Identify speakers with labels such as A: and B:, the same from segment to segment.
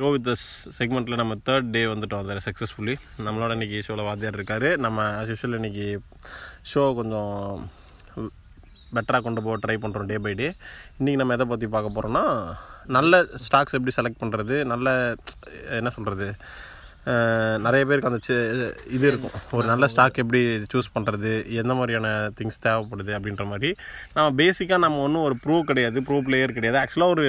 A: Go with தஸ் செக்மெண்ட்டில் நம்ம third day வந்துட்டோம். அதில் சக்ஸஸ்ஃபுல்லி நம்மளோட இன்றைக்கி ஷோவில் வாத்தியார் இருக்கார். நம்ம ஆஸ் யூஷுவல் இன்றைக்கி ஷோ கொஞ்சம் பெட்டராக கொண்டு போக ட்ரை பண்ணுறோம் டே பை டே இன்றைக்கி நம்ம எதை பற்றி பார்க்க போகிறோம்னா நல்ல ஸ்டாக்ஸ் எப்படி செலக்ட் பண்ணுறது நல்ல என்ன சொல்கிறது நிறைய பேருக்கு அந்த இது இருக்கும். ஒரு நல்ல ஸ்டாக் எப்படி சூஸ் பண்ணுறது எந்த மாதிரியான திங்ஸ் தேவைப்படுது அப்படின்ற மாதிரி. நம்ம பேசிக்காக நம்ம ஒன்றும் ஒரு ப்ரூ கிடையாது ப்ரூ பிளேயர் கிடையாது. ஆக்சுவலாக ஒரு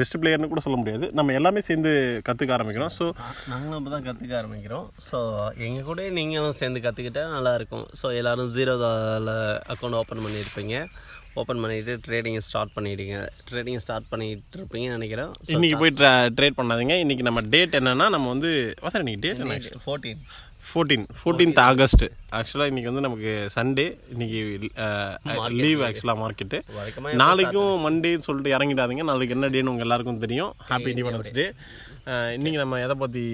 A: பெஸ்ட் பிளேயர்னு கூட சொல்ல முடியாது. நம்ம எல்லாமே சேர்ந்து கற்றுக்க ஆரம்பிக்கிறோம். ஸோ
B: நாங்களும் அப்போ தான் கற்றுக்க ஆரம்பிக்கிறோம். ஸோ எங்கள் கூட நீங்களும் சேர்ந்து கற்றுக்கிட்டா நல்லாயிருக்கும் ஸோ எல்லோரும் ஜீரோ அக்கௌண்ட் ஓப்பன் பண்ணியிருப்பீங்க. ஓப்பன் பண்ணிவிட்டு ட்ரேடிங் ஸ்டார்ட் பண்ணிட்டீங்க. ட்ரேடிங் ஸ்டார்ட் பண்ணிட்டு இருப்பீங்கன்னு நினைக்கிறேன்.
A: இன்னைக்கு போய் ட்ரேட் பண்ணாதீங்க. இன்னைக்கு நம்ம டேட் என்னன்னா நம்ம வந்து வாசல் இன்னைக்கு டேட் என்ன
B: ஃபோர்டீன்
A: ஃபோர்டீன் ஃபோர்டீன்த் ஆகஸ்ட் ஆக்சுவலாக இன்னைக்கு வந்து நமக்கு சண்டே இன்னைக்கு லீவ் ஆக்சுவலாக மார்க்கெட்டு நாளைக்கும் மண்டேன்னு சொல்லிட்டு இறங்கிடாதீங்க. நாளைக்கு என்ன டேன்னு உங்கள் எல்லாருக்கும் தெரியும். ஹாப்பி இண்டிபெண்டன்ஸ் டே இன்னைக்கு நம்ம எதை பற்றி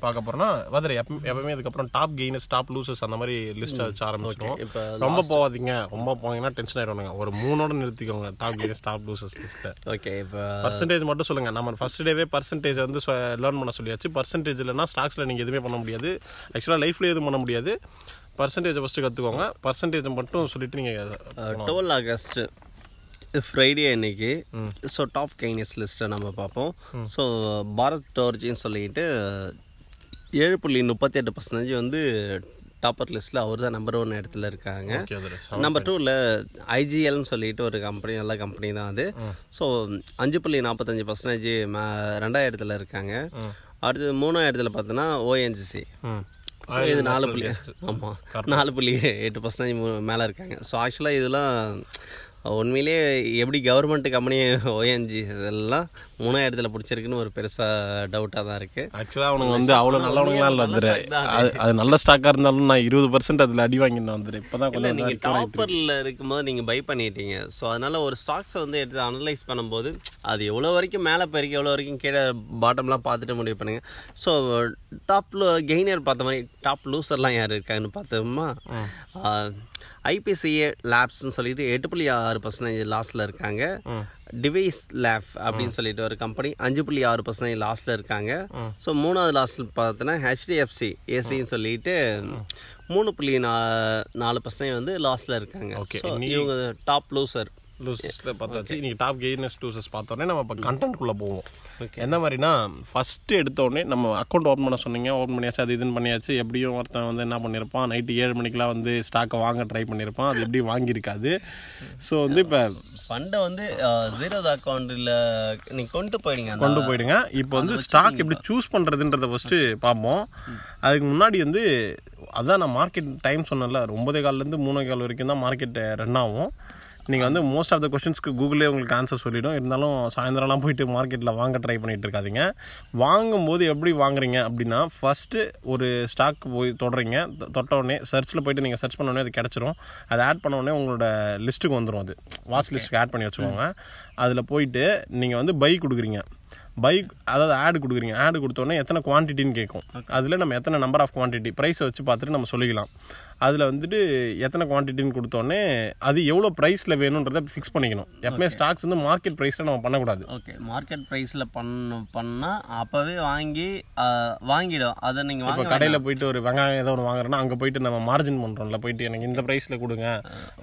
A: பார்க்க போறோம்னா வதர் எப்ப- எப்பவுமே அதுக்கப்புறம் டாப் கெய்னர்ஸ் டாப் லூசர்ஸ் அந்த மாதிரி லிஸ்ட்டை வச்சு ஆரம்பிச்சிருவோம். ரொம்ப போகாதீங்க. ரொம்ப போனீங்கன்னா டென்ஷன் ஆயிடுவாங்க ஒரு மூணோட நிறுத்திக்கோங்க டாப் கெய்னர்ஸ் டாப் லூசர்ஸ் லிஸ்ட்டை
B: ஓகே இப்போ
A: பர்சன்டேஜ் மட்டும் சொல்லுங்க. நம்ம ஃபர்ஸ்ட் டேவே பர்சன்டேஜ் வந்து லேர்ன் பண்ண சொல்லியாச்சு. பர்சன்டேஜ் இல்லைன்னா ஸ்டாக்ஸில் நீங்கள் எதுவுமே பண்ண முடியாது. ஆக்சுவலாக லைஃப்ல எதுவும் பண்ண முடியாது. பர்சன்டேஜை ஃபஸ்ட்டு கற்றுக்கோங்க பர்சன்டேஜை மட்டும் சொல்லிட்டு நீங்கள்
B: டுவெல் ஆகஸ்ட் ஃப்ரைடே அன்னைக்கு. ஸோ டாப் கைனஸ் லிஸ்ட்டை நம்ம பார்ப்போம். ஸோ பாரத் டோர்ஜின்னு சொல்லிட்டு ஏழு புள்ளி முப்பத்தெட்டு பர்சன்டேஜ் வந்து டாப்பர் லிஸ்ட்டில் அவர் தான் நம்பர் ஒன் இடத்துல இருக்காங்க. நம்பர் டூவில் ஐஜிஎல்னு சொல்லிட்டு ஒரு கம்பெனி நல்ல கம்பெனி தான் அது. ஸோ அஞ்சு புள்ளி நாற்பத்தஞ்சு பர்சன்டேஜ் ரெண்டாயிரத்தில் இருக்காங்க. அடுத்தது மூணாயிரத்தில் பார்த்தோன்னா ஓஎன்ஜிசி ஸோ இது நாலு புள்ளி ஆமாம் நாலு புள்ளி எட்டு பர்சன்டேஜ் மேலே இருக்காங்க. ஸோ ஆக்சுவலாக இதெல்லாம் உண்மையிலேயே எப்படி கவர்மெண்ட் கம்பெனி ஓஎன்ஜி இதெல்லாம் மூணாயிரத்தில் பிடிச்சிருக்குன்னு ஒரு பெருசாக டவுட்டாக தான் இருக்குது
A: ஆக்சுவலாக அவனுங்க வந்து அவ்வளோ நல்லவனுங்களாம் இல்லை வந்துரு அது அது நல்ல ஸ்டாக்காக இருந்தாலும் நான் இருபது பர்சன்ட் அதில் அடி வாங்கிட்டு வந்துரு இப்போ தான்
B: இல்லை நீங்கள் டாப்பரில் இருக்கும்போது நீங்கள் பை பண்ணிட்டீங்க. ஸோ அதனால் ஒரு ஸ்டாக்ஸை வந்து எடுத்து அனலைஸ் பண்ணும்போது அது எவ்வளோ வரைக்கும் மேலே போயிருக்கு எவ்வளோ வரைக்கும் கீழே பாட்டம்லாம் பார்த்துட்டு முடிவு பண்ணுங்க. ஸோ டாப்பில் கெய்னர் பார்த்த மாதிரி டாப் லூசர்லாம் யார் இருக்காங்கன்னு பார்த்தோமா ஐபிசிஏ லேப்ஸ்னு சொல்லிட்டு எட்டு புள்ளி ஆறு பர்சன்டேஜ் லாஸில் இருக்காங்க. டிவைஸ் லேப் அப்படின்னு சொல்லிட்டு ஒரு கம்பெனி அஞ்சு புள்ளி ஆறு பர்சன்டேஜ் லாஸில் இருக்காங்க. ஸோ மூணாவது லாஸ்ட்டில் பார்த்தோன்னா ஹெச்டிஎஃப்சி ஏசின்னு சொல்லிட்டு மூணு புள்ளி நா நாலு பர்சன்டேஜ் வந்து லாஸில் இருக்காங்க. So, இவங்க டாப் லூசர்
A: லூசஸில் பார்த்தாச்சு. இன்னைக்கு டாப் கெய்னர்ஸ் லூசஸ் பார்த்தோன்னே நம்ம இப்போ கண்டென்ட்குள்ளே போவோம்.
B: Okay.
A: எந்த மாதிரினா ஃபஸ்ட்டு எடுத்தோடனே நம்ம அக்கௌண்ட் ஓப்பன் பண்ண சொன்னீங்க. ஓப்பன் பண்ணியாச்சு அது இதுன்னு பண்ணியாச்சு. எப்படியும் ஒருத்தன் வந்து என்ன பண்ணியிருப்பான் நைட்டு ஏழு மணிக்கெலாம் வந்து ஸ்டாக்கை வாங்க ட்ரை பண்ணியிருப்பான் அது எப்படி வாங்கியிருக்காது. ஸோ வந்து இப்போ
B: ஃபண்டை வந்து ஜீரோத அக்கௌண்ட்டில் நீங்கள் கொண்டு போயிடுங்க.
A: கொண்டு போயிடுங்க. இப்போ வந்து ஸ்டாக் எப்படி சூஸ் பண்ணுறதுன்றத ஃபஸ்ட்டு பார்ப்போம். அதுக்கு முன்னாடி வந்து அதான் நான் மார்க்கெட் டைம் சொன்னேன்ல ஒன்பதே கால்லேருந்து மூணே கால் வரைக்கும் தான் மார்க்கெட் ரன் ஆகும். நீங்கள் வந்து மோஸ்ட் ஆஃப் த கொஷின்ஸ்க்கு கூகுளே உங்களுக்கு ஆன்சர் சொல்லிடும். இருந்தாலும் சாயந்தரம்லாம் போயிட்டு மார்க்கெட்டில் வாங்க ட்ரை பண்ணிட்டு இருக்காதீங்க. வாங்கும்போது எப்படி வாங்குறீங்க அப்படின்னா ஃபஸ்ட்டு ஒரு ஸ்டாக் போய் தொடறீங்க. தொட்ட உடனே சர்ச்சில் போயிட்டு நீங்கள் சர்ச் பண்ண உடனே அது கிடச்சிரும். அதை ஆட் பண்ண உடனே உங்களோட லிஸ்ட்டுக்கு வந்துடும் அது. வாட்ச் லிஸ்ட்டுக்கு ஆட் பண்ணி வச்சுக்கோங்க. அதில் போயிட்டு நீங்கள் வந்து பை கொடுக்குறீங்க. பைக் அதாவது ஆடு கொடுக்குறீங்க. ஆடு கொடுத்தோடனே எத்தனை குவான்டிட்டின்னு கேட்கும். அதில் நம்ம எத்தனை நம்பர் ஆஃப் குவான்டிட்டி ப்ரைஸை வச்சு பார்த்துட்டு நம்ம சொல்லிக்கலாம். அதில் வந்துட்டு எத்தனை குவான்டிட்டின்னு கொடுத்தோடனே அது எவ்வளோ ப்ரைஸில் வேணுன்றதை ஃபிக்ஸ் பண்ணிக்கணும். எப்பவுமே ஸ்டாக்ஸ் வந்து மார்க்கெட் ப்ரைஸில் நம்ம பண்ணக்கூடாது.
B: ஓகே மார்க்கெட் ப்ரைஸில் பண்ண பண்ணால் அப்போவே வாங்கி வாங்கிடும். அதை நீங்கள்
A: இப்போ கடையில் போயிட்டு ஒரு வெங்காயம் ஏதோ ஒன்று வாங்குறோன்னா அங்கே போயிட்டு நம்ம மார்ஜின் பண்ணுறோம்ல போயிட்டு எனக்கு இந்த ப்ரைஸில் கொடுங்க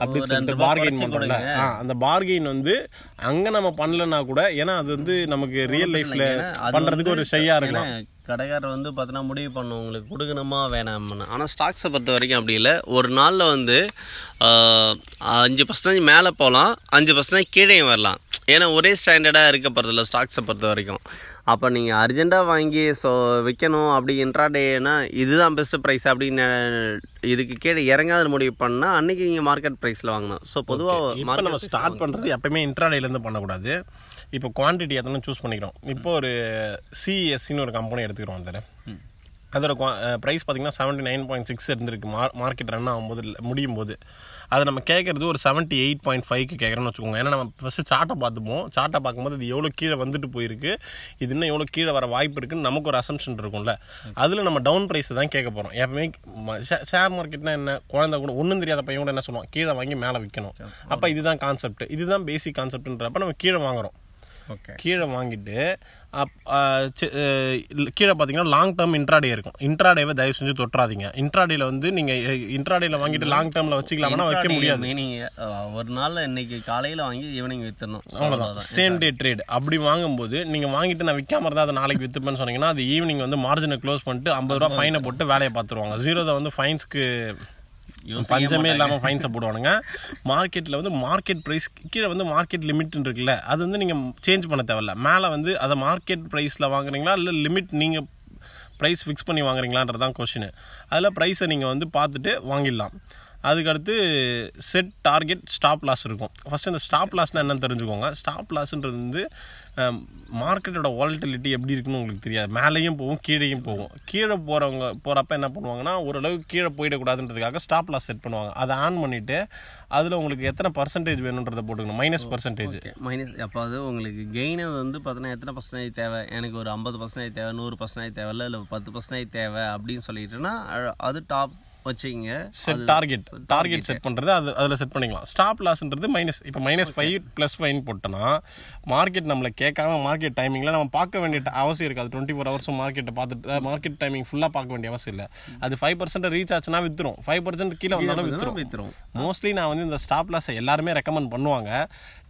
A: அப்படின்னு சொல்லிட்டு பார்கெயின் பண்ணுறோம்ல அந்த பார்கெயின் வந்து அங்கே நம்ம பண்ணலன்னா கூட ஏன்னா அது வந்து நமக்கு ரியல் லைஃப்பில் பண்ணுறதுக்கு ஒரு ஷையாக இருக்கலாம்.
B: கடைக்காரர் வந்து பார்த்தீங்கன்னா முடிவு பண்ணும் உங்களுக்கு கொடுக்கணுமா வேணாம்னு. ஆனால் ஸ்டாக்ஸை பொறுத்த வரைக்கும் அப்படி இல்லை. ஒரு நாளில் வந்து அஞ்சு பர்சன்டேஜ் மேலே போகலாம் அஞ்சு பர்சன்டேஜ் கீழே வரலாம். ஏன்னா ஒரே ஸ்டாண்டர்டாக இருக்க போகிறதில்ல ஸ்டாக்ஸை பொறுத்த வரைக்கும். அப்போ நீங்கள் அர்ஜென்ட்டாக வாங்கி ஸோ விற்கணும் அப்படி இன்ட்ராடேனா இதுதான் பெஸ்ட் ப்ரைஸ் அப்படின்னு இதுக்கு கீழே இறங்காத முடிவு பண்ணால் அன்னைக்கு நீங்கள் மார்க்கெட் ப்ரைஸில் வாங்கணும் ஸோ பொதுவாக
A: இப்போ நம்ம ஸ்டார்ட் பண்ணுறது எப்பயுமே இன்ட்ராடேலேருந்து பண்ணக்கூடாது. இப்போ குவான்டிட்டி எத்தனை சூஸ் பண்ணிக்கிறோம். இப்போ ஒரு சிஎஸ்சின்னு ஒரு கம்பெனி எடுத்துக்கிறோம் அதில் அதோட ப்ரைஸ் பார்த்தீங்கன்னா செவன்ட்டி நைன் பாயிண்ட் சிக்ஸ் இருந்திருக்கு. மார் மார்க்கெட் ரன் ஆகும்போது இல்ல- முடியும் போது அதை நம்ம கேட்குறது ஒரு செவன்ட்டி எயிட் பாயிண்ட் ஃபைவ்க்கு கேட்குறோன்னு வச்சுக்கோங்க. ஏன்னா நம்ம ஃபஸ்ட்டு சார்ட்டை பார்த்துப்போம். சார்ட்டை பார்க்கும்போது இது எவ்வளோ கீழே வந்துட்டு போயிருக்கு. இது இன்னும் எவ்வளோ கீழே வர வாய்ப்பு இருக்குன்னு நமக்கு ஒரு அசம்ஷன் இருக்கும்ல. அதில் நம்ம டவுன் ப்ரைஸ் தான் கேட்க போகிறோம் எப்பவுமே ஷேர் மார்க்கெட்னா என்ன? குழந்தை கூட ஒன்றும் தெரியாத பையன் கூட என்ன சொல்லுவான்? கீழே வாங்கி மேலே விற்கணும் அப்போ இதுதான் கான்செப்ட் இதுதான் பேசிக் கான்செப்ட்ன்றப்ப நம்ம கீழே வாங்குறோம். கீழே வாங்கிட்டு அப்- கீழே பார்த்தீங்கன்னா லாங் டேர்ம் இன்ட்ராடே இருக்கும். இன்ட்ராடேவை தயவு செஞ்சு தொட்டுறாதீங்க. இன்ட்ராடேல வந்து நீங்கள் இன்ட்ராடேல வாங்கிட்டு லாங் டேர்மில் வச்சுக்கலாம்னா வைக்க முடியாது.
B: மீனிங் ஒரு நாள் இன்னைக்கு காலையில வாங்கி ஈவினிங் வித்தணும்
A: அவ்வளோதான் சேம் டே ட்ரேட் அப்படி வாங்கும்போது நீங்கள் வாங்கிட்டு நான் விற்காம இருந்தால் அதை நாளைக்கு விற்றுப்பேன்னு சொன்னீங்கன்னா அது ஈவினிங் வந்து மார்ஜினை க்ளோஸ் பண்ணிட்டு ஐம்பது ரூபா ஃபைனை போட்டு வேலையை பார்த்துருவாங்க ஜீரோ வந்து ஃபைன்ஸ்க்கு பஞ்சமே இல்லாமல் ஃபைன்ஸை போடுவானுங்க. மார்க்கெட்டில் வந்து மார்க்கெட் ப்ரைஸ் கீழே வந்து மார்க்கெட் லிமிட் இருக்குல்ல அது வந்து நீங்கள் சேஞ்ச் பண்ண தேவையில்ல. மேலே வந்து அதை மார்க்கெட் ப்ரைஸில் வாங்குறீங்களா இல்லை லிமிட் நீங்கள் ப்ரைஸ் ஃபிக்ஸ் பண்ணி வாங்குறீங்களான்றது தான் கொஷின் அதில் ப்ரைஸை நீங்கள் வந்து பார்த்துட்டு வாங்கிடலாம். அதுக்கடுத்து செட் டார்கெட் ஸ்டாப் லாஸ் இருக்கும். ஃபஸ்ட்டு இந்த ஸ்டாப் லாஸ்னால் என்னன்னு தெரிஞ்சுக்கோங்க. ஸ்டாப் லாஸ்ன்றது வந்து மார்க்கெட்டோட வாலட்டிலிட்டி எப்படி இருக்குன்னு உங்களுக்கு தெரியாது. மேலேயும் போகும் கீழேயும் போகும். கீழே போகிறவங்க போகிறப்ப என்ன பண்ணுவாங்கன்னா ஓரளவுக்கு கீழே போயிடக்கூடாதுன்றதுக்காக ஸ்டாப் லாஸ் செட் பண்ணுவாங்க. அதை ஆன் பண்ணிவிட்டு அதில் உங்களுக்கு எத்தனை பர்சன்டேஜ் வேணுன்றதை போட்டுக்கணும். மைனஸ் பர்சன்டேஜ்
B: மைனஸ் அப்போ அது உங்களுக்கு கெயின் வந்து பார்த்தீங்கன்னா எத்தனை பர்சன்டேஜ் தேவை? எனக்கு ஒரு ஐம்பது பர்சன்டேஜ் தேவை நூறு பர்சன்டேஜ் தேவை இல்லை பத்து பர்சன்டேஜ் தேவை அப்படின்னு சொல்லிட்டுனா அது டாப் வச்சுக்கிங்க.
A: செட் டார்கெட் டார்கெட் செட் பண்ணுறது அது அதில் செட் பண்ணிக்கலாம். ஸ்டாப் லாஸ்ன்றது மைனஸ் இப்போ மைனஸ் ஃபைவ் ப்ளஸ் ஃபைன் போட்டோன்னா மார்க்கெட் நம்மளை கேட்காம மார்க்கெட் டைமிங்கில் நம்ம பார்க்க வேண்டிய அவசியம் இருக்காது டுவெண்ட்டி ஃபோர் ஹவர்ஸும் மார்க்கெட்டை பார்த்துட்டு மார்க்கெட் டைமிங் ஃபுல்லாக பார்க்க வேண்டிய அவசியம் இல்லை. அது ஃபைவ் பர்சன்ட் ரீச் ஆச்சுன்னா வித்துரும். ஃபைவ் பர்சன்ட் கீழே வந்தாலும் வித்துரும்.
B: வித்துரும்.
A: மோஸ்ட்லி நான் வந்து இந்த ஸ்டாப் லாஸை எல்லாருமே ரெக்கமெண்ட் பண்ணுவாங்க.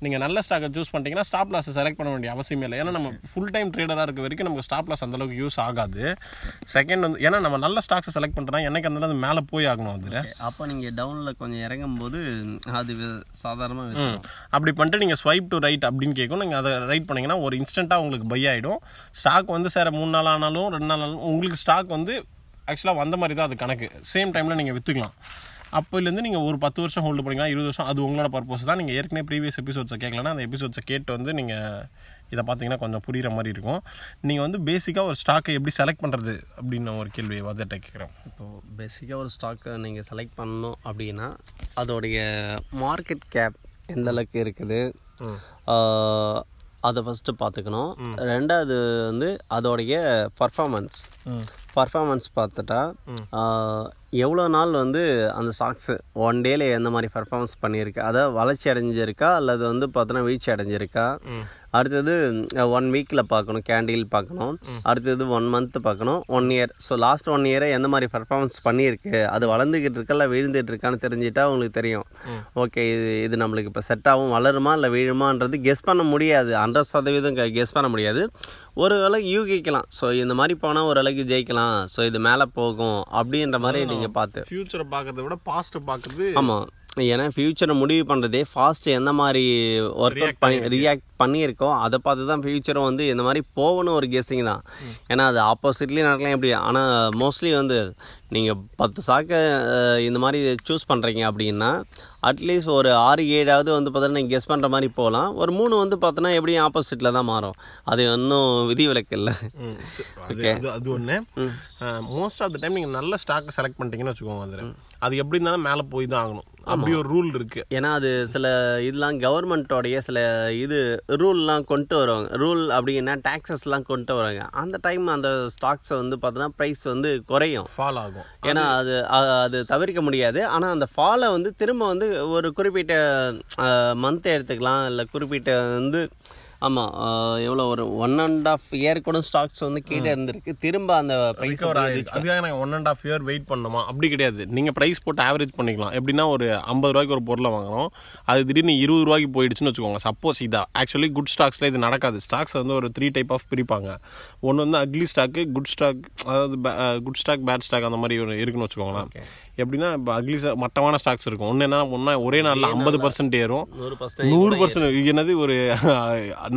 A: நீங்கள் நல்ல ஸ்டாக்கை சூஸ் பண்ணிட்டீங்கன்னா ஸ்டாப் லாஸை செலக்ட் பண்ண வேண்டிய அவசியமே இல்லை. ஏன்னா நம்ம ஃபுல் டைம் ட்ரேடராக இருக்க வரைக்கும் நமக்கு ஸ்டாப் லாஸ் அந்தளவுக்கு யூஸ் ஆகாது. செகண்ட் வந்து ஏன்னா நம்ம நல்ல ஸ்டாக்ஸை செலக்ட் பண்ணுறோன்னா எனக்கு அந்த அது மேலே போய் ஆகணும் அதில்.
B: அப்போ நீங்கள் டவுனில் கொஞ்சம் இறங்கும் போது அது சாதாரணமாக.
A: அப்படி பண்ணிட்டு நீங்கள் ஸ்வைப் டு ரைட் அப்படின்னு கேட்கும். நீங்கள் அதை ரைட் பண்ணீங்கன்னா ஒரு இன்ஸ்டண்ட்டாக உங்களுக்கு பை ஆகிடும் ஸ்டாக் வந்து சார் மூணு நாள் ஆனாலும் ரெண்டு நாள் ஆனாலும் உங்களுக்கு ஸ்டாக் வந்து ஆக்சுவலாக வந்த மாதிரி தான் அது கணக்கு. சேம் டைமில் நீங்கள் விற்றுக்கலாம் அப்போலேருந்து நீங்கள் ஒரு பத்து வருஷம் ஹோல்டு பண்ணிக்கலாம் இருபது வருஷம் அது உங்களோட பர்பஸ் தான். நீங்கள் ஏற்கனவே ப்ரீவியஸ் எபிசோட்ஸை கேட்கலன்னா அந்த எபிசோட்ஸை கேட்டு வந்து நீங்கள் இதை பார்த்தீங்கன்னா கொஞ்சம் புரிகிற மாதிரி இருக்கும். நீங்கள் வந்து பேசிக்காக ஒரு ஸ்டாக்கை எப்படி செலக்ட் பண்ணுறது அப்படின்னு ஒரு கேள்வி வதட்ட கேட்குறேன்.
B: இப்போது பேசிக்காக ஒரு ஸ்டாக்கை நீங்கள் செலக்ட் பண்ணணும் அப்படின்னா அதோடைய மார்க்கெட் கேப் எந்த அளவுக்கு இருக்குது? அதை ஃபஸ்ட்டு பார்த்துக்கணும். ரெண்டாவது வந்து அதோடைய பர்ஃபார்மன்ஸ் பர்ஃபார்மன்ஸ் பார்த்துட்டா எவ்வளோ நாள் வந்து அந்த சாக்ஸு ஒன் டேல எந்த மாதிரி பர்ஃபார்மன்ஸ் பண்ணியிருக்கு? அதாவது வளர்ச்சி அடைஞ்சிருக்கா? அல்லது வந்து பார்த்தோன்னா வீழ்ச்சி அடைஞ்சிருக்கா? அடுத்தது ஒன் வீக்கில் பார்க்கணும் கேண்டில் பார்க்கணும் அடுத்தது ஒன் மந்த் பார்க்கணும் one year so last one இயரை எந்த மாதிரி பர்ஃபார்மன்ஸ் பண்ணியிருக்கு? அது வளர்ந்துக்கிட்டு இருக்கா இல்லை வீழ்ந்துட்டு இருக்கான்னு தெரிஞ்சிட்டா உங்களுக்கு தெரியும். ஓகே இது இது நம்மளுக்கு இப்போ செட் ஆகும் வளருமா இல்லை வீழுமான்றது கெஸ் பண்ண முடியாது. ஹண்ட்ரட் சதவீதம் கெஸ் பண்ண முடியாது. ஒரு அளவுக்கு யூகிக்கலாம். ஸோ இந்த மாதிரி போனால் ஒரு அளவுக்கு ஜெயிக்கலாம். ஸோ இது மேலே போகும் அப்படின்ற மாதிரி நீங்கள் பார்த்து.
A: ஃபியூச்சரை பார்க்கறத விட பாஸ்ட்டை பார்க்குறது
B: ஆமாம் ஏன்னா ஃபியூச்சரை முடிவு பண்ணுறதே ஃபாஸ்ட் எந்த மாதிரி ஒர்க் அவுட் பண்ணி ரியாக்ட் பண்ணியிருக்கோம் அதை பார்த்து தான் ஃபியூச்சரும் வந்து இந்த மாதிரி போகணும் ஒரு கெஸ்ஸிங் தான். ஏன்னா அது ஆப்போசிட்லேயும் நடக்கலாம் எப்படி? ஆனால் மோஸ்ட்லி வந்து நீங்கள் பத்து சாக்கை இந்த மாதிரி சூஸ் பண்ணுறீங்க அப்படின்னா அட்லீஸ்ட் ஒரு ஆறு ஏழாவது வந்து பார்த்தீங்கன்னா நீங்கள் கெஸ் பண்ணுற மாதிரி போகலாம். ஒரு மூணு வந்து பார்த்தோன்னா எப்படியும் ஆப்போசிட்டில் தான் மாறும். அது இன்னும் விதிவிலக்கு இல்லை.
A: ம், சரி. அது அது அது ஒன்று மோஸ்ட் ஆஃப் த டைம் நீங்கள் நல்ல ஸ்டாக்கை செலக்ட் பண்ணிட்டீங்கன்னு வச்சுக்கோங்க அதில். அது எப்படி இருந்தாலும் மேலே போய் தான் ஆகணும். அப்படி ஒரு ரூல் இருக்கு.
B: ஏன்னா அது சில இதெல்லாம் கவர்மெண்ட்டோடைய சில இது ரூல்லாம் கொண்டு வருவாங்க. ரூல் அப்படின்னா டேக்ஸஸ்லாம் கொண்டு வருவாங்க அந்த டைம் அந்த ஸ்டாக்ஸை வந்து பார்த்தோன்னா ப்ரைஸ் வந்து குறையும்.
A: ஃபால் ஆகும்.
B: ஏன்னா அது அது தவிர்க்க முடியாது. ஆனால் அந்த ஃபாலை வந்து திரும்ப வந்து ஒரு குறிப்பிட்ட மந்த் எடுத்துக்கலாம். இல்லை குறிப்பிட்ட வந்து ஆமாம் எவ்வளோ ஒரு ஒன் அண்ட் ஆஃப் இயர் கூட ஸ்டாக்ஸ் வந்து கீழே இருந்திருக்கு. திரும்ப அந்த ப்ரைஸ்.
A: அதுக்காக நாங்கள் one and half year wait பண்ணணுமா அப்படி கிடையாது. நீங்கள் ப்ரைஸ் போட்டு ஆவரேஜ் பண்ணிக்கலாம். எப்படின்னா ஒரு ஐம்பது ரூபாய்க்கு ஒரு பொருளை வாங்குறோம். அது திடீர்னு இருபது ரூபாய்க்கு போயிடுச்சுன்னு வச்சுக்கோங்க. சப்போஸ் இதா. ஆக்சுவலி குட் ஸ்டாக்ஸில் இது நடக்காது. ஸ்டாக்ஸ் வந்து ஒரு த்ரீ டைப் ஆஃப் பிரிப்பாங்க. ஒன்று வந்து அக்லி ஸ்டாக்கு குட் ஸ்டாக் அதாவது குட் ஸ்டாக் பேட் ஸ்டாக் அந்த மாதிரி ஒரு இருக்குன்னு வச்சுக்கோங்களேன். எப்படின்னா இப்போ அக்லி மட்டமான ஸ்டாக்ஸ் இருக்கும். ஒன்று என்ன ஒன்றா ஒரே நாளில் ஐம்பது பர்சன்ட் ஏறும்.
B: நூறு பர்சன்ட்
A: என்னது ஒரு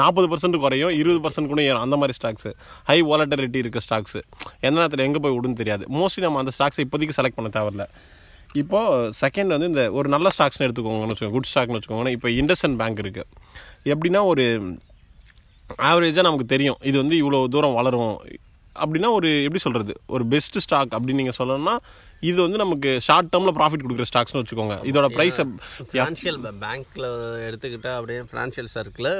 A: நாற்பது பர்சன்ட் குறையும் இருபது பர்சன்ட் கூட ஏறும். அந்த மாதிரி ஸ்டாக்ஸ் ஹை வாலட்டரிட்டி இருக்க ஸ்டாக்ஸ் எந்த நேரத்தில் எங்கே போய் விடுன்னு தெரியாது. மோஸ்ட்லி நம்ம அந்த ஸ்டாக்ஸை இப்போதைக்கு செலக்ட் பண்ண தேவையில்ல. இப்போது செகண்ட் வந்து இந்த ஒரு நல்ல ஸ்டாக்ஸ்னு எடுத்துக்கோங்கன்னு வச்சுக்கோங்க குட் ஸ்டாக்னு வச்சுக்கோங்க இப்போ இண்டஸ்இன் பேங்க் இருக்குது எப்படின்னா ஒரு ஆவரேஜாக நமக்கு தெரியும் இது வந்து இவ்வளோ தூரம் வளரும். அப்படின்னா ஒரு எப்படி சொல்கிறது ஒரு பெஸ்ட் ஸ்டாக் அப்படின்னு நீங்கள் சொல்லணும்னா இது வந்து நமக்கு ஷார்ட் டேர்மில் ப்ராஃபிட் கொடுக்குற ஸ்டாக்ஸ்னு வச்சுக்கோங்க. இதோட ப்ரைஸை
B: ஃபினான்ஷியல் பேங்க்ல எடுத்துக்கிட்டா அப்படியே ஃபினான்ஷியல் சர்க்கிள்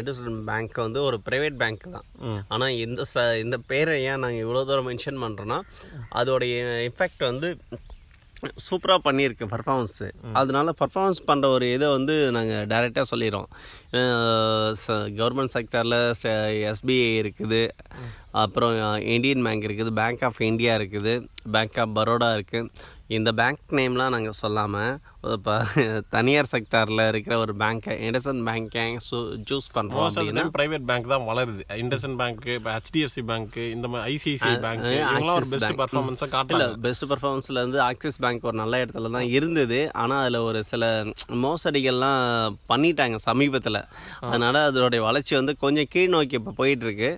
B: எடிசன் பேங்க் வந்து ஒரு பிரைவேட் பேங்க் தான். ஆனா இந்த இந்த பேரை ஏன் நாங்க இவ்வளவு தூரம் மென்ஷன் பண்றோம்னா அதோடைய இஃபெக்ட் வந்து சூப்பராக பண்ணியிருக்கு பர்ஃபார்மன்ஸு அதனால பர்ஃபார்மன்ஸ் பண்ணுற ஒரு இதை வந்து நாங்கள் டைரெக்டாக சொல்லிடுறோம். கவர்மெண்ட் செக்டரில் எஸ்பிஐ இருக்குது. அப்புறம் இந்தியன் பேங்க் இருக்குது பேங்க் ஆஃப் இந்தியா இருக்குது பேங்க் ஆஃப் பரோடா இருக்குது இந்த பேங்க் நேம்லாம் நாங்கள் சொல்லாமல் இப்போ தனியார் செக்டாரில் இருக்கிற ஒரு பேங்க்கை இண்டசன் பேங்க்கை சூஸ் பண்ணுறோம் அப்படின்னா
A: பிரைவேட் பேங்க் தான் வளருது. இண்டஸ்இன் பேங்க் இப்போ ஹெச்டிஎஃப்சி பேங்க் இந்த மாதிரி ஐசிஐசிஐ பேங்க் இவங்களாம் ஒரு பெஸ்ட் பர்ஃபார்மன்ஸாக காட்டல
B: பெஸ்ட் பர்ஃபார்மன்ஸில் வந்து ஆக்சிஸ் பேங்க் ஒரு நல்ல இடத்துல தான் இருந்தது. ஆனால் அதில் ஒரு சில மோசடிகள்லாம் பண்ணிட்டாங்க சமீபத்தில். அதனால அதோடைய வளர்ச்சி வந்து கொஞ்சம் கீழ் நோக்கி இப்போ போயிட்டு இருக்கு.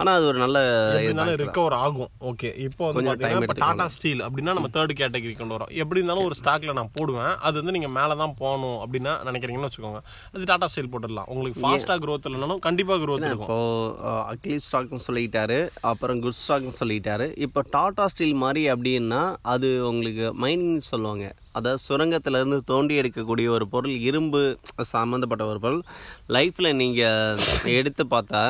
B: ஆனால் அது ஒரு நல்ல
A: இருந்தாலும் ரிகவர் ஆகும். ஓகே இப்போ வந்து இப்போ டாடா ஸ்டீல் அப்படின்னா நம்ம தேர்ட் கேட்டகரி கொண்டு வரோம். எப்படி இருந்தாலும் ஒரு ஸ்டாக்ல நான் போடுவேன். அது வந்து நீங்க மேல தான் போகணும் அப்படின்னா நினைக்கிறீங்கன்னு வச்சுக்கோங்க. அது டாடா ஸ்டீல் போட்டுடலாம். உங்களுக்கு ஃபாஸ்டா growth இல்லைனாலும் கண்டிப்பா growth இருக்கும்.
B: இப்போ அக்லி ஸ்டாக்னு சொல்லிட்டாரு. அப்புறம் குட் ஸ்டாக்னு சொல்லிட்டாரு. இப்போ டாடா ஸ்டீல் மாதிரி அப்படின்னா அது உங்களுக்கு மைனிங் சொல்லுவாங்க. அதாவது சுரங்கத்திலேருந்து தோண்டி எடுக்கக்கூடிய ஒரு பொருள் இரும்பு சம்மந்தப்பட்ட ஒரு பொருள். லைஃப்பில் நீங்கள் எடுத்து பார்த்தா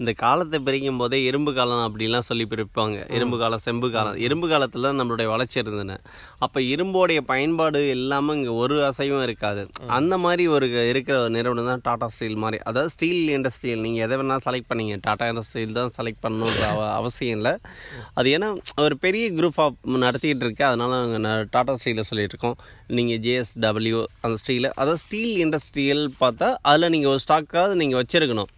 B: இந்த காலத்தை பிரிக்கும் போதே இரும்பு காலம் அப்படிலாம் சொல்லி பிரிப்பாங்க. இரும்பு காலம் செம்பு காலம். இரும்பு காலத்தில் நம்மளுடைய வளர்ச்சி இருந்தன. அப்போ இரும்போடைய பயன்பாடு இல்லாமல் இங்கே ஒரு அசைவும் இருக்காது. அந்த மாதிரி ஒரு இருக்கிற ஒரு நிறுவனம் தான் டாடா ஸ்டீல் மாதிரி. அதாவது ஸ்டீல் இண்டஸ்ட்ரியல் நீங்கள் எதை வேணால் செலக்ட் பண்ணீங்க. டாடா இண்டஸ்ட்ரியல் தான் செலக்ட் பண்ணணுன்ற அவ அவசியம் இல்லை. அது ஏன்னா ஒரு பெரிய குரூப் ஆஃப் நடத்திக்கிட்டு இருக்கு. அதனால் நாங்கள் டாடா ஸ்டீலில் சொல்லிட்டு இருக்கோம். நீங்கள் ஜேஎஸ்டபிள்யூ அந்த ஸ்டீல் அதாவது ஸ்டீல் இண்டஸ்ட்ரியல் பார்த்தா அதில் நீங்கள் ஒரு ஸ்டாக்காவது நீங்கள் வச்சுருக்கணும்.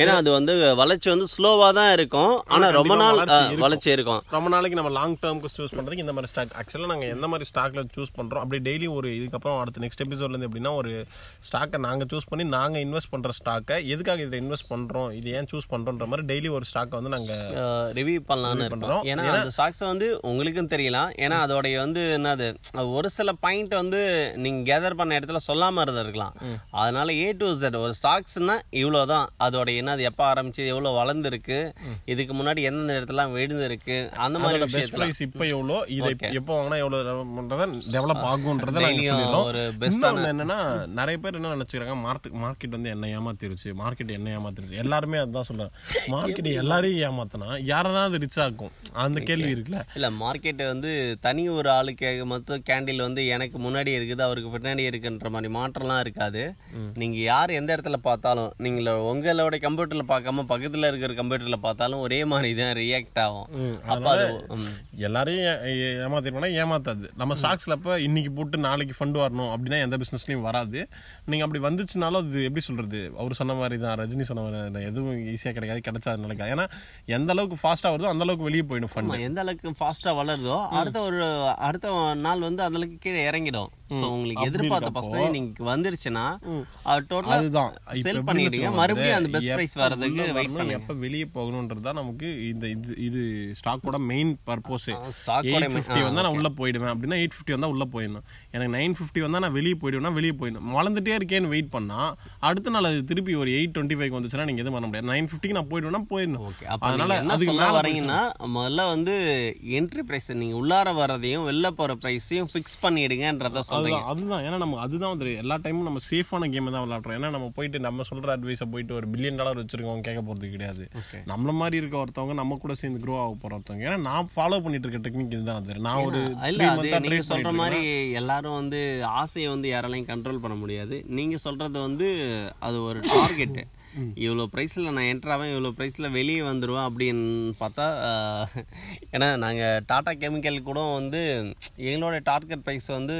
B: ஏன்னா அது வந்து வளர்ச்சி வந்து ஸ்லோவாக தான் இருக்கும். ஆனால் ரொம்ப நாள்
A: வளர்ச்சி இருக்கும். ரொம்ப நாளைக்கு நம்ம லாங் டேர்ம்க்கு சூஸ் பண்றதுக்கு இந்த மாதிரி ஸ்டாக் ஆக்சுவலாக நாங்கள் எந்த மாதிரி ஸ்டாக்ல சூஸ் பண்றோம் அப்படி டெய்லி ஒரு இதுக்கப்புறம் அடுத்த நெக்ஸ்ட் எபிசோட்ல இருந்து எப்படின்னா ஒரு ஸ்டாக்கை நாங்க சூஸ் பண்ணி நாங்க இன்வெஸ்ட் பண்ற ஸ்டாக்கை எதுக்காக இதில் இன்வெஸ்ட் பண்றோம் இது ஏன் சூஸ் பண்றோன்ற மாதிரி டெய்லி ஒரு ஸ்டாக்கை வந்து நாங்க
B: ரிவ்யூ பண்ணலாம்னு
A: பண்றோம்.
B: ஏன்னா அந்த ஸ்டாக்ஸ் வந்து உங்களுக்கும் தெரியலாம். ஏன்னா அதோடைய வந்து என்னது ஒரு சில பாயிண்ட் வந்து நீங்க கேதர் பண்ண இடத்துல சொல்லாம இருந்திருக்கலாம். அதனால ஏ டு Z ஒரு ஸ்டாக்ஸ்னா இவ்வளவுதான். அதோட என்னது எப்ப ஆரம்பிச்சு எவ்வளவு வளர்ந்துருக்கு இதுக்கு முன்னாடி எந்தெந்த இடத்துல விழுந்திருக்கு அந்த மாதிரி
A: பெஸ்ட் ப்ரைஸ் இப்போ எவ்வளோ இதை எப்போ வாங்கினா எவ்வளோ டெவலப் ஆகுன்றதை நாங்கள்
B: ஒரு
A: இன்னொன்று என்னன்னா நிறைய பேர் என்ன நினைச்சுக்கிறாங்க மார்க்கெட் மார்க்கெட் வந்து என்ன ஏமாத்திருச்சு மார்க்கெட் என்ன ஏமாத்திருச்சு. எல்லாருமே அதுதான் சொல்றாங்க. மார்க்கெட் எல்லாரையும் ஏமாத்தினா யாரை தான் அது ரிச் ஆக்கும்? அந்த கேள்வி இருக்குல்ல.
B: இல்ல மார்க்கெட் வந்து தனி ஒரு ஆளுக்கு மொத்தம் கேண்டில் வந்து எனக்கு முன்னாடி இருக்குது அவருக்கு பின்னாடி இருக்குன்ற மாதிரி மாற்றம்லாம் இருக்காது. நீங்க யார் எந்த இடத்துல பார்த்தாலும் நீங்க உங்களோட கம்ப்யூட்டர்ல பார்க்காம பக்கத்துல இருக்கிற கம்ப்யூட்டர்ல பார்த்தாலும் ஒரே மாதிரி தான் ரியாக்ட் ஆகும். அப்ப அது.
A: எல்லாரையும் ஏமாத்திருப்போம்னா ஏமாத்தாது. நம்ம ஸ்டாக்ஸ்ல அப்ப இன்னைக்கு போட்டு நாளைக்கு ஃபண்ட் வரணும் அப்படின்னா எந்த பிசினஸ்லயும் வராது. நீங்க அப்படி வந்துச்சுனாலும் அது எப்படி சொல்றது? அவர் சொன்ன மாதிரி தான் ரஜினி சொன்ன மாதிரி எதுவும் ஈஸியா கிடைக்காது கிடைச்சா அது நடக்காது ஏன்னா எந்த அளவுக்கு ஃபாஸ்டா வருதோ அந்த அளவுக்கு வெளியே போயிடும் ஃபண்ட்
B: எந்த அளவுக்கு ஃபாஸ்டா வளருதோ அடுத்த ஒரு அடுத்த நாள் வந்து அந்த அளவுக்கு கீழே இறங்கிடும். சோ உங்களுக்கு எதிர்பார்த்த பர்சன்டேஜ் நீங்க வந்துருச்சுன்னா டோட்டலா
A: அதுதான். இப்ப
B: செல் பண்ணிடுங்க மறுபடியும் அந்த பெஸ்ட்
A: எப்ப
B: பிரைஸ் வரதுக்கு வெயிட்
A: வரணும், எப்ப வெளியே போகணுன்றது தான் நமக்கு இந்த இது இது ஸ்டாக்கோட main purpose
B: stock
A: eight fifty வந்தா நான் உள்ள போயிடுவேன். அப்படின்னா எயிட் ஃபிஃப்டி வந்தா உள்ள போயிடணும். எனக்கு நைன் ஃபிஃப்டி வந்தா நான் வெளியே போயிடுவேன்னா வெளியே போயிடணும். வளர்ந்துட்டே இருக்கேன்னு வெயிட் பண்ணா அடுத்த நாள் அது திருப்பி ஒரு எயிட் டுவெண்ட்டி ஃபைவ் வந்துச்சுன்னா நீங்க எதுவும் பண்ண முடியாது. நைன் ஃபிஃப்டிக்கு நான் போயிடுவேன்னா போயிடணும்.
B: ஓகே
A: அதனால அதுக்கு மேல
B: வரீங்கன்னா முதல்ல வந்து என்ட்ரி பிரைஸ் நீங்க உள்ளார வர்றதையும் வெளில போற பிரைஸையும் ஃபிக்ஸ் பண்ணிடுங்கன்றத
A: அதுதான் அதுதான். ஏன்னா நம்ம அதுதான் வந்து எல்லா டைமும் நம்ம சேஃபான கேம் தான் விளையாடுறோம். ஏன்னா நம்ம போயிட்டு நம்ம சொல்ற அட்வைஸை போயிட்டு ஒரு பில்லியன் டாலர் வச்சிருக்கவங்க கேட்க போறது கிடையாது. நம்மள மாதிரி இருக்க ஒருத்தவங்க நம்ம கூட சேர்ந்து க்ரோ ஆக போற ஒருத்தவங்க. ஏன்னா நான் ஃபாலோ பண்ணிட்டு இருக்க டெக்னிக் இதுதான் அது. நான் ஒரு
B: இல்ல
A: three
B: அது
A: month ஆ
B: நீங்க
A: trade
B: சொல்ற
A: பண்ணிட்டு
B: மாதிரி எல்லாரும் வந்து ஆசையை வந்து யாராலையும் கண்ட்ரோல் பண்ண முடியாது. நீங்க சொல்றது வந்து அது ஒரு டார்கெட் இவ்வளோ ப்ரைஸில் நான் என்ட்ரு ஆவேன் இவ்வளோ ப்ரைஸில் வெளியே வந்துடுவேன் அப்படின்னு பார்த்தா ஏன்னா நாங்கள் டாடா கெமிக்கல் கூட வந்து எங்களோட டார்கெட் ப்ரைஸ் வந்து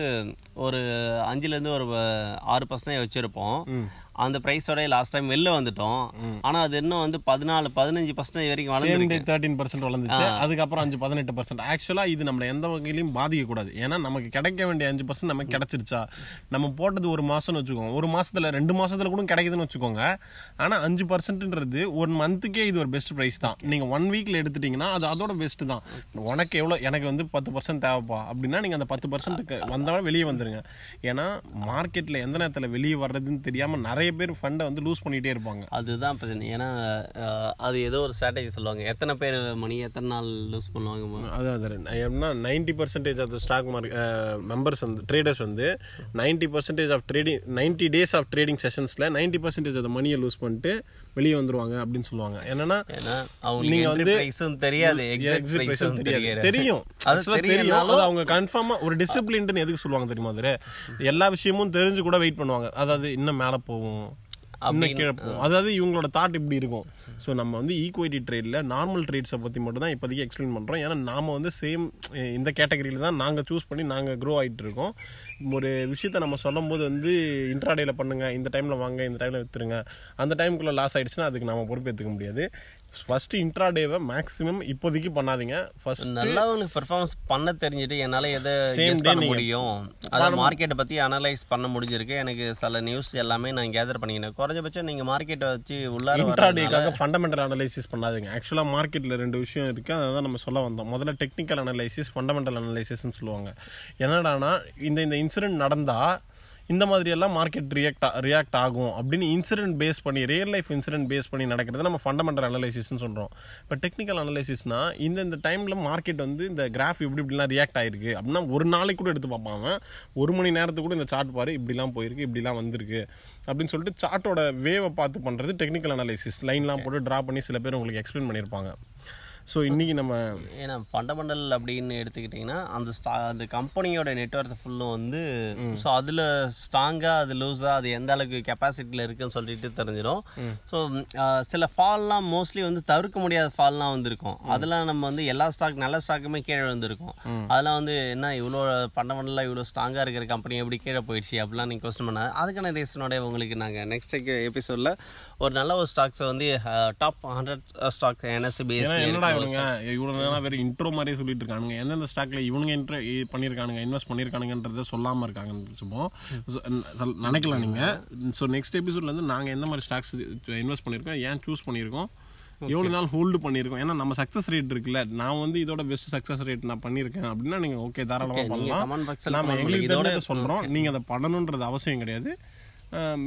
B: ஒரு அஞ்சுலேருந்து ஒரு ஆறு பர்சன்டேஜ் வச்சுருப்போம். அந்த ப்ரைஸோட லாஸ்ட் டைம் வெளில வந்துட்டோம். ஆனால் அது இன்னும் வந்து பதினாலு பதினஞ்சு பர்சன்டேஜ் வரைக்கும் வளர்ந்துருக்கு.
A: தேர்ட்டின் பர்சன்ட் வளர்ந்துச்சு. அதுக்கப்புறம் அஞ்சு பதினெட்டு பர்சன்ட் ஆக்சுவலா இது நம்மள எந்த வகையிலையும் பாதிக்க கூடாது ஏன்னா நமக்கு கிடைக்க வேண்டிய அஞ்சு பர்சன்ட் நமக்கு கிடைச்சிருச்சா? நம்ம போட்டது ஒரு மாசம்னு வச்சுக்கோங்க. ஒரு மாசத்துல ரெண்டு மாசத்துல கூட கிடைக்குதுன்னு வச்சுக்கோங்க. ஆனா அஞ்சு பர்சன்ட்ன்றது ஒரு மந்த்துக்கே இது ஒரு பெஸ்ட் பிரைஸ் தான். நீங்க ஒன் வீக்ல எடுத்துட்டீங்கன்னா அது அதோட பெஸ்ட் தான். உனக்கு எவ்வளவு எனக்கு வந்து பத்து பர்சன்ட் தேவைப்பா. அப்படின்னா நீங்க அந்த பத்து பர்சன்ட்டுக்கு வந்தவரை வெளியே வந்துருங்க. ஏன்னா மார்க்கெட்ல எந்த நேரத்துல வெளியே வர்றதுன்னு தெரியாம நிறைய பேர் ஃபண்டை வந்து லூஸ் பண்ணிட்டே இருப்பாங்க.
B: அதுதான் பிரச்சனை. ஏன்னா அது ஏதோ ஒரு ஸ்ட்ராட்டஜி சொல்லுவாங்க. எத்தனை பேர் மணி எத்தனை நாள் லூஸ் பண்ணுவாங்க
A: அதான் அதான் எப்படின்னா ninety percentage of stock market members வந்து ட்ரேடர்ஸ் வந்து ninety percentage of trading ninety days of trading செஷன்ஸில் ninety percentage of மணியை லூஸ் பண்ணிட்டு வெளியே வந்துருவாங்க அப்படின்னு சொல்லுவாங்க. என்னன்னா நீங்க வந்து
B: தெரியாது
A: தெரியாது. தெரியும். தெரியும்.
B: தெரியனாலும்
A: அது அவங்க கன்ஃபார்மா ஒரு டிசிப்ளின் எதுக்கு சொல்லுவாங்க தெரியுமா எல்லா விஷயமும் தெரிஞ்சு கூட வெயிட் பண்ணுவாங்க. அதாவது இன்னும் மேல போகும். இன்னும் கீழே போகும் அதாவது இவங்களோட தாட் இப்படி இருக்கும். ஸோ நம்ம வந்து ஈக்குவிட்டி ட்ரேடில் நார்மல் ட்ரேட்ஸை பற்றி மட்டும் தான் இப்போதைக்கு எக்ஸ்பிளைன் பண்ணுறோம் ஏன்னா நாம வந்து சேம் இந்த கேட்டகரியில் தான் நாங்கள் சூஸ் பண்ணி நாங்கள் க்ரோ ஆகிட்டு இருக்கோம். ஒரு விஷயத்த நம்ம சொல்லும் போது வந்து இன்ட்ராடேல பண்ணுங்க இந்த டைமில் வாங்க இந்த டைமில் விற்றுருங்க அந்த டைமுக்குள்ளே லாஸ் ஆயிடுச்சுன்னா அதுக்கு நம்ம பொறுப்பேற்றுக்க முடியாது. ஃபர்ஸ்ட் இன்ட்ராடேவை மேக்ஸிமம் இப்போதைக்கு பண்ணாதீங்க. ஃபர்ஸ்ட்
B: நல்லா உனக்கு பெர்ஃபார்மன்ஸ் பண்ண தெரிஞ்சுட்டு என்னால எதை
A: day
B: பண்ண முடியும்? அதாவது மார்க்கெட்டை பத்தி அனலைஸ் பண்ண முடிஞ்சிருக்கு. எனக்கு சில நியூஸ் எல்லாமே நான் கேதர் பண்ணிக்கினேன். குறைஞ்சபட்சம் நீங்க மார்க்கெட்டை வச்சு வரதுனால
A: இன்ட்ராடேக்காக ஃபண்டமெண்டல் அனலைசிஸ் பண்ணாதீங்க. ஆக்சுவலாக மார்க்கெட்டில் ரெண்டு விஷயம் இருக்குது அதை தான் நம்ம சொல்ல வந்தோம். முதல்ல டெக்னிக்கல் அனலைசிஸ் ஃபண்டமெண்டல் அனலைசிஸ்னு சொல்லுவாங்க. என்னடானா இந்த இந்த இன்சிடென்ட் நடந்தால் இந்த மாதிரி எல்லாம் மார்க்கெட் ரியாக்ட் ரியாக்ட் ஆகும் அப்படின்னு இன்சிடென்ட் பேஸ் பண்ணி ரியல் லைஃப் இன்சிடென்ட் பேஸ் பண்ணி நடக்கிறது நம்ம ஃபண்டமெண்டல் அனலைசிஸ்னு சொல்கிறோம் இப்போ டெக்னிக்கல் அனலைசிஸ்னா இந்த இந்த டைமில் மார்க்கெட் வந்து இந்த கிராஃப் இப்படி இப்படிலாம் ரியாக்ட் ஆயிருக்கு அப்படின்னா ஒரு நாளைக்கு கூட எடுத்து பார்ப்பாங்க ஒரு மணி நேரத்துக்கு கூட இந்த சார்ட் பாரு இப்படிலாம் போயிருக்கு இப்படிலாம் வந்திருக்கு அப்படின்னு சொல்லிட்டு சார்ட்டோட வேவை பார்த்து பண்ணுறது டெக்னிக்கல் அனலைசிஸ் லைன்லாம் போட்டு ட்ரா பண்ணி சில பேர் உங்களுக்கு எக்ஸ்பிளைன் பண்ணியிருப்பாங்க. ஸோ இன்னைக்கு நம்ம
B: ஏன்னா ஃபண்டமெண்டல் அப்படின்னு எடுத்துக்கிட்டிங்கன்னா அந்த ஸ்டா அந்த கம்பெனியோட நெட்ஒர்க் ஃபுல்லும் வந்து ஸோ அதில் ஸ்ட்ராங்காக அது லூஸாக அது எந்த அளவுக்கு கெப்பாசிட்டியில் இருக்குன்னு சொல்லிட்டு தெரிஞ்சிடும் ஸோ சில ஃபால்லாம் மோஸ்ட்லி வந்து தவிர்க்க முடியாத ஃபால்லாம் வந்திருக்கும். அதெல்லாம் நம்ம வந்து எல்லா ஸ்டாக் நல்ல ஸ்டாக்குமே கீழே விழுந்திருக்கும். அதெல்லாம் வந்து என்ன இவ்வளோ ஃபண்டமெண்டலாக இவ்வளோ ஸ்ட்ராங்காக இருக்கிற கம்பெனி எப்படி கீழே போயிடுச்சு? அப்படிலாம் நீங்கள் கொஸ்டின் பண்ணாது அதுக்கான ரீசனோட உங்களுக்கு நாங்கள் நெக்ஸ்ட் எபிசோடில் ஒரு நல்ல ஒரு ஸ்டாக்ஸை வந்து top hundred stock NSC base
A: இவனுங்க இவ்வளோ நேரம் வேறு இன்ட்ரோ மாதிரியே சொல்லிட்டு இருக்கானுங்க. எந்தெந்த ஸ்டாக்ல இவனுங்க இன்ட்ரோ பண்ணியிருக்கானுங்க இன்வெஸ்ட் பண்ணியிருக்கானுங்கன்றத சொல்லாமல் இருக்காங்கன்னு சொல்- நினைக்கலாம் நீங்கள் ஸோ நெக்ஸ்ட் எபிசோட்லேருந்து நாங்கள் எந்த மாதிரி ஸ்டாக்ஸ் இன்வெஸ்ட் பண்ணியிருக்கோம் ஏன் சூஸ் பண்ணியிருக்கோம் எவ்வளோ நாள் ஹோல்டு பண்ணியிருக்கோம் ஏன்னா நம்ம சக்ஸஸ் ரேட் இருக்குல்ல. நான் வந்து இதோட பெஸ்ட் சக்ஸஸ் ரேட் நான் பண்ணியிருக்கேன் அப்படின்னா நீங்கள் ஓகே தாராளமாக
B: comment
A: பண்ணலாம்.
B: box ல
A: நாம
B: comment
A: எங்களுக்கு
B: இதோட-
A: தெரிஞ்சதை சொல்கிறோம் நீங்கள் அதை பண்ணணுன்றது அவசியம் கிடையாது.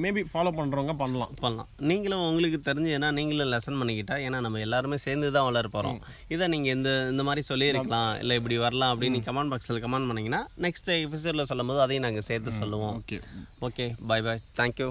A: மேபி ஃபாலோ பண்ணுறவங்க பண்ணலாம்.
B: பண்ணலாம். நீங்களும் உங்களுக்கு தெரிஞ்சு ஏன்னா நீங்களும் லெசன் பண்ணிக்கிட்டா ஏன்னா நம்ம எல்லாருமே சேர்ந்து தான் வளர போகிறோம் இதை நீங்கள் இந்த இந்த மாதிரி சொல்லியிருக்கலாம். இல்லை இப்படி வரலாம் அப்படின்னு கமெண்ட் பாக்ஸில் கமெண்ட் பண்ணீங்கன்னா நெக்ஸ்ட் எபிசோடில் சொல்லும் போது அதையும் நாங்கள் சேர்த்து சொல்லுவோம்.
A: Okay
B: okay bye bye thank you